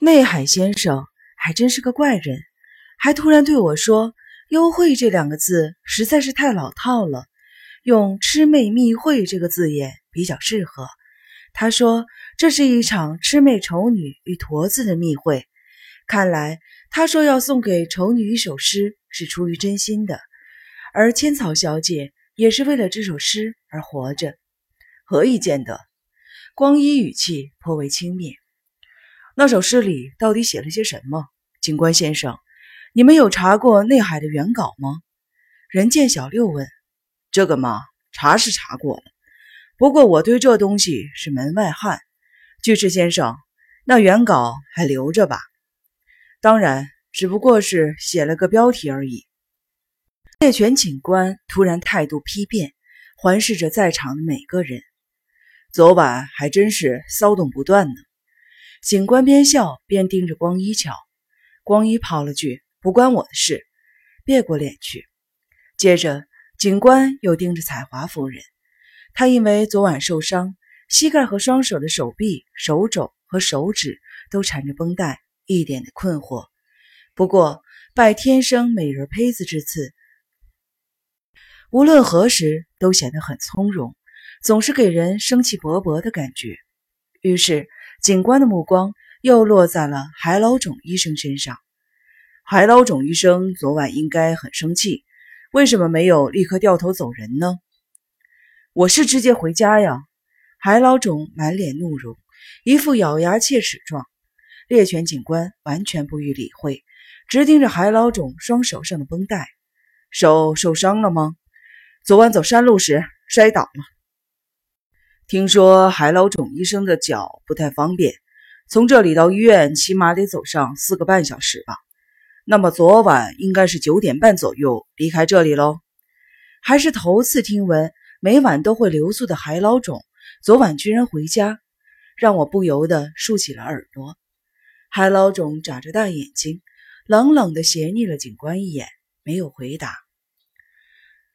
内海先生还真是个怪人，还突然对我说“幽会”这两个字实在是太老套了，用“魑魅密会”这个字眼比较适合。他说这是一场魑魅丑女与驼子的密会，看来他说要送给丑女一首诗是出于真心的，而千草小姐也是为了这首诗而活着。何以见得？光一语气颇为轻蔑。那首诗里到底写了些什么？警官先生，你们有查过内海的原稿吗？人见小六问。这个嘛，查是查过了，不过我对这东西是门外汉。巨石先生，那原稿还留着吧？当然，只不过是写了个标题而已。猎犬警官突然态度批变，环视着在场的每个人。昨晚还真是骚动不断呢。警官边笑边盯着光一瞧，光一抛了句“不关我的事”，别过脸去。接着，警官又盯着彩华夫人，她因为昨晚受伤，膝盖和双手的手臂、手肘和手指都缠着绷带，一脸的困惑。不过，拜天生美人胚子之赐，无论何时都显得很从容，总是给人生气勃勃的感觉。于是。警官的目光又落在了海老种医生身上。海老种医生昨晚应该很生气，为什么没有立刻掉头走人呢？我是直接回家呀。海老种满脸怒容，一副咬牙切齿状。猎犬警官完全不予理会，直盯着海老种双手上的绷带。手受伤了吗？昨晚走山路时摔倒了。听说海老种医生的脚不太方便，从这里到医院起码得走上四个半小时吧。那么昨晚应该是九点半左右离开这里喽。还是头次听闻每晚都会留宿的海老种，昨晚居然回家，让我不由得竖起了耳朵。海老种眨着大眼睛，冷冷地斜睨了警官一眼，没有回答。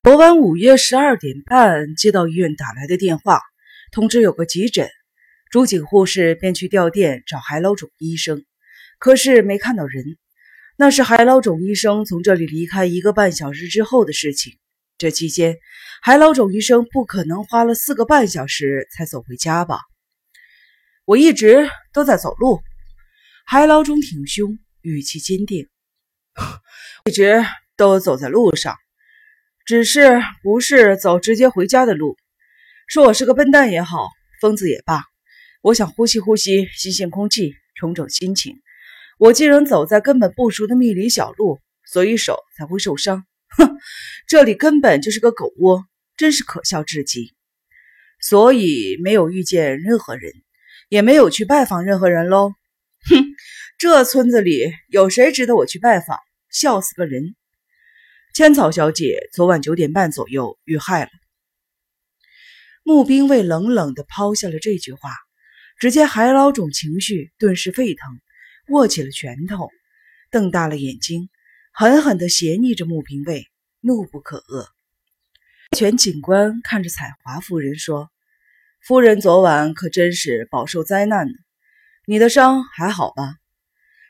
昨晚午夜十二点半接到医院打来的电话。通知有个急诊，朱景护士便去吊店找海老种医生，可是没看到人。那是海老种医生从这里离开一个半小时之后的事情。这期间，海老种医生不可能花了四个半小时才走回家吧？我一直都在走路。海老种挺胸，语气坚定，一直都走在路上，只是不是走直接回家的路。说我是个笨蛋也好，疯子也罢，我想呼吸呼吸新鲜空气，重整心情。我竟然走在根本不熟的密林小路，所以手才会受伤。哼，这里根本就是个狗窝，真是可笑至极。所以没有遇见任何人，也没有去拜访任何人喽。哼，这村子里有谁值得我去拜访？笑死个人！千草小姐昨晚九点半左右遇害了。穆兵卫冷冷地抛下了这句话，只见海老种情绪顿时沸腾，握起了拳头，瞪大了眼睛，狠狠地斜睨着穆兵卫，怒不可遏。全警官看着彩华夫人说：“夫人昨晚可真是饱受灾难呢，你的伤还好吧？”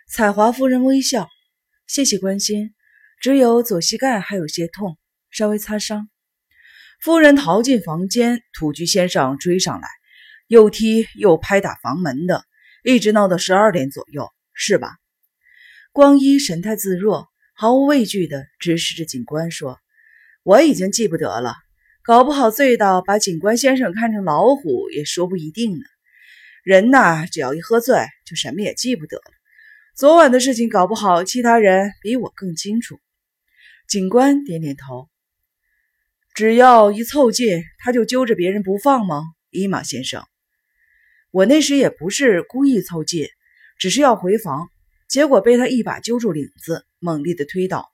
彩华夫人微笑：“谢谢关心，只有左膝盖还有些痛，稍微擦伤。”夫人逃进房间，土居先生追上来，又踢又拍打房门的，一直闹到十二点左右，是吧？光一神态自若，毫无畏惧地直视着警官说：“我已经记不得了，搞不好醉到把警官先生看成老虎也说不一定呢。人呐，只要一喝醉，就什么也记不得了。昨晚的事情，搞不好其他人比我更清楚。”警官点点头。只要一凑近，他就揪着别人不放吗？伊玛先生，我那时也不是故意凑近，只是要回房，结果被他一把揪住领子，猛力的推倒，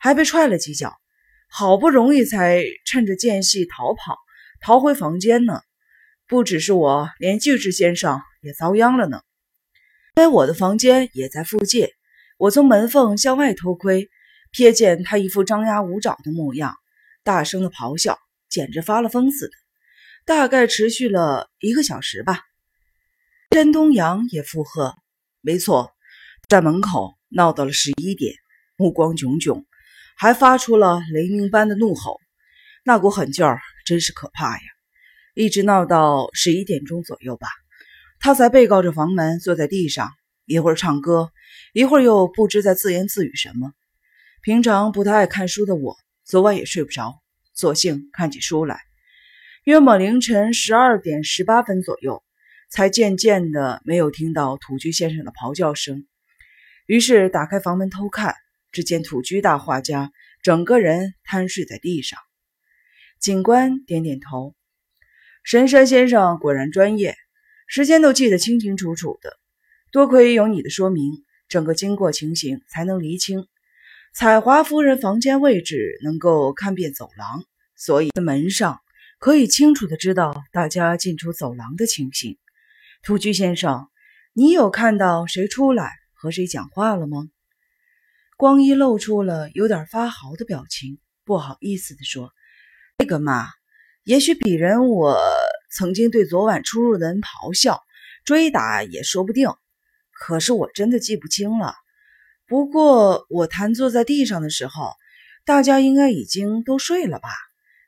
还被踹了几脚，好不容易才趁着间隙逃跑，逃回房间呢。不只是我，连巨石先生也遭殃了呢。因为我的房间也在附近，我从门缝向外偷窥，瞥见他一副张牙舞爪的模样。大声的咆哮，简直发了疯似的。大概持续了一个小时吧。甄东阳也附和：“没错，在门口闹到了十一点，目光炯炯，还发出了雷鸣般的怒吼，那股狠劲儿真是可怕呀！一直闹到十一点钟左右吧，他才背靠着房门坐在地上，一会儿唱歌，一会儿又不知在自言自语什么。平常不太爱看书的我，昨晚也睡不着，索性看起书来。约莫凌晨十二点十八分左右，才渐渐的没有听到土居先生的咆哮声。于是打开房门偷看，只见土居大画家整个人瘫睡在地上。警官点点头：“神山先生果然专业，时间都记得清清楚楚的。多亏有你的说明，整个经过情形才能厘清。彩华夫人房间位置能够看遍走廊，所以门上。”可以清楚的知道大家进出走廊的情形。土居先生，你有看到谁出来和谁讲话了吗？光一露出了有点发豪的表情，不好意思的说：“这个嘛，也许鄙人我曾经对昨晚出入的人咆哮、追打也说不定，可是我真的记不清了。不过我瘫坐在地上的时候，大家应该已经都睡了吧？”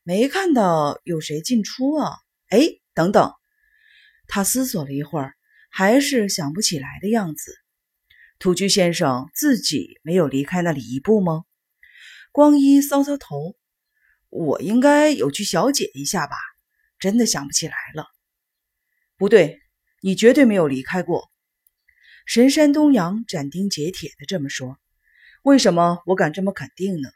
没看到有谁进出啊？哎，等等，他思索了一会儿，还是想不起来的样子。土居先生自己没有离开那里一步吗？光一搔搔头，我应该有去小解一下吧，真的想不起来了。不对，你绝对没有离开过。神山东阳斩钉截铁的这么说。为什么我敢这么肯定呢？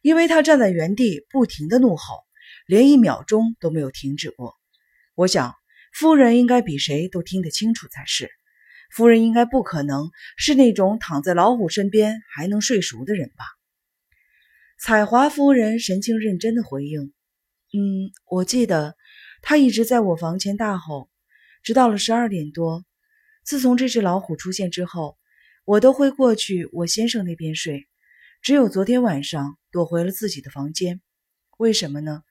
因为他站在原地，不停的怒吼。连一秒钟都没有停止过。我想，夫人应该比谁都听得清楚才是。夫人应该不可能是那种躺在老虎身边还能睡熟的人吧？彩华夫人神情认真的回应：“嗯，我记得她一直在我房前大吼，直到了十二点多。自从这只老虎出现之后，我都会过去我先生那边睡，只有昨天晚上躲回了自己的房间。为什么呢？”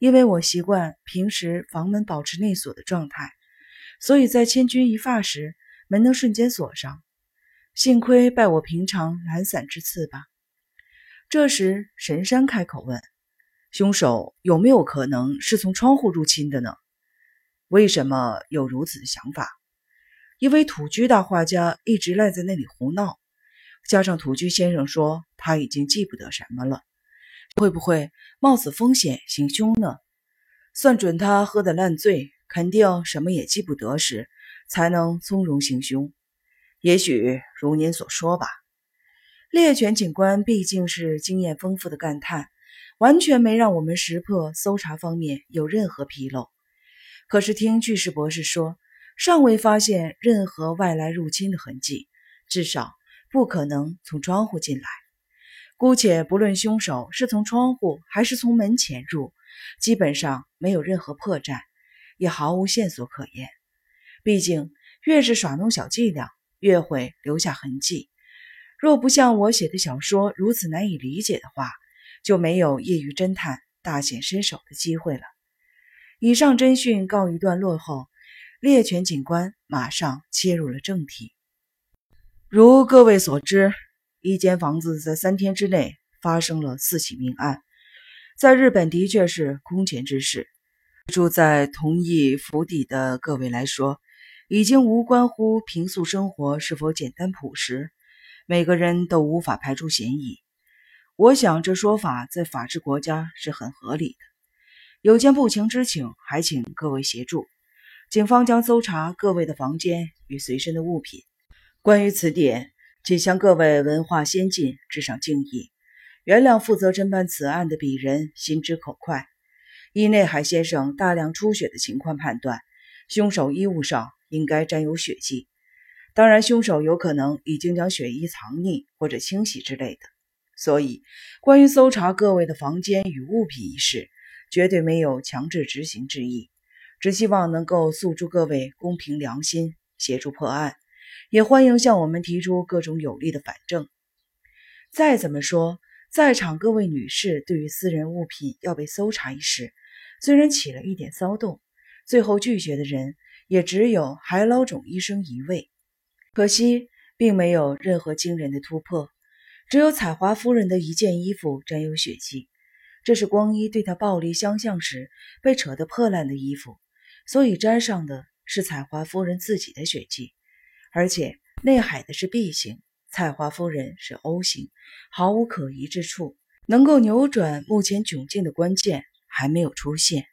因为我习惯平时房门保持内锁的状态，所以在千钧一发时门能瞬间锁上。幸亏拜我平常懒散之赐吧。这时神山开口问：“凶手有没有可能是从窗户入侵的呢？为什么有如此的想法？因为土居大画家一直赖在那里胡闹，加上土居先生说他已经记不得什么了。”会不会冒此风险行凶呢？算准他喝得烂醉，肯定什么也记不得时，才能从容行凶。也许如您所说吧。猎犬警官毕竟是经验丰富的干探，完全没让我们识破搜查方面有任何纰漏。可是听巨石博士说，尚未发现任何外来入侵的痕迹，至少不可能从窗户进来。姑且不论凶手是从窗户还是从门潜入，基本上没有任何破绽，也毫无线索可言。毕竟，越是耍弄小伎俩，越会留下痕迹。若不像我写的小说如此难以理解的话，就没有业余侦探大显身手的机会了。以上侦讯告一段落后，猎犬警官马上切入了正题。如各位所知。一间房子在三天之内发生了四起命案，在日本的确是空前之事。住在同一府邸的各位来说，已经无关乎平素生活是否简单朴实，每个人都无法排除嫌疑。我想这说法在法治国家是很合理的。有件不情之请，还请各位协助。警方将搜查各位的房间与随身的物品。关于此点。谨向各位文化先进致上敬意，原谅负责侦办此案的鄙人心直口快。依内海先生大量出血的情况判断，凶手衣物上应该沾有血迹。当然，凶手有可能已经将血衣藏匿或者清洗之类的。所以，关于搜查各位的房间与物品一事，绝对没有强制执行之意，只希望能够诉诸各位公平良心，协助破案。也欢迎向我们提出各种有力的反证。再怎么说，在场各位女士对于私人物品要被搜查一事，虽然起了一点骚动，最后拒绝的人也只有海老种医生一位。可惜并没有任何惊人的突破，只有彩华夫人的一件衣服沾有血迹，这是光一对她暴力相向时被扯得破烂的衣服，所以沾上的是采华夫人自己的血迹，而且内海的是 B 型，采华夫人是 O 型，毫无可疑之处。能够扭转目前窘境的关键还没有出现。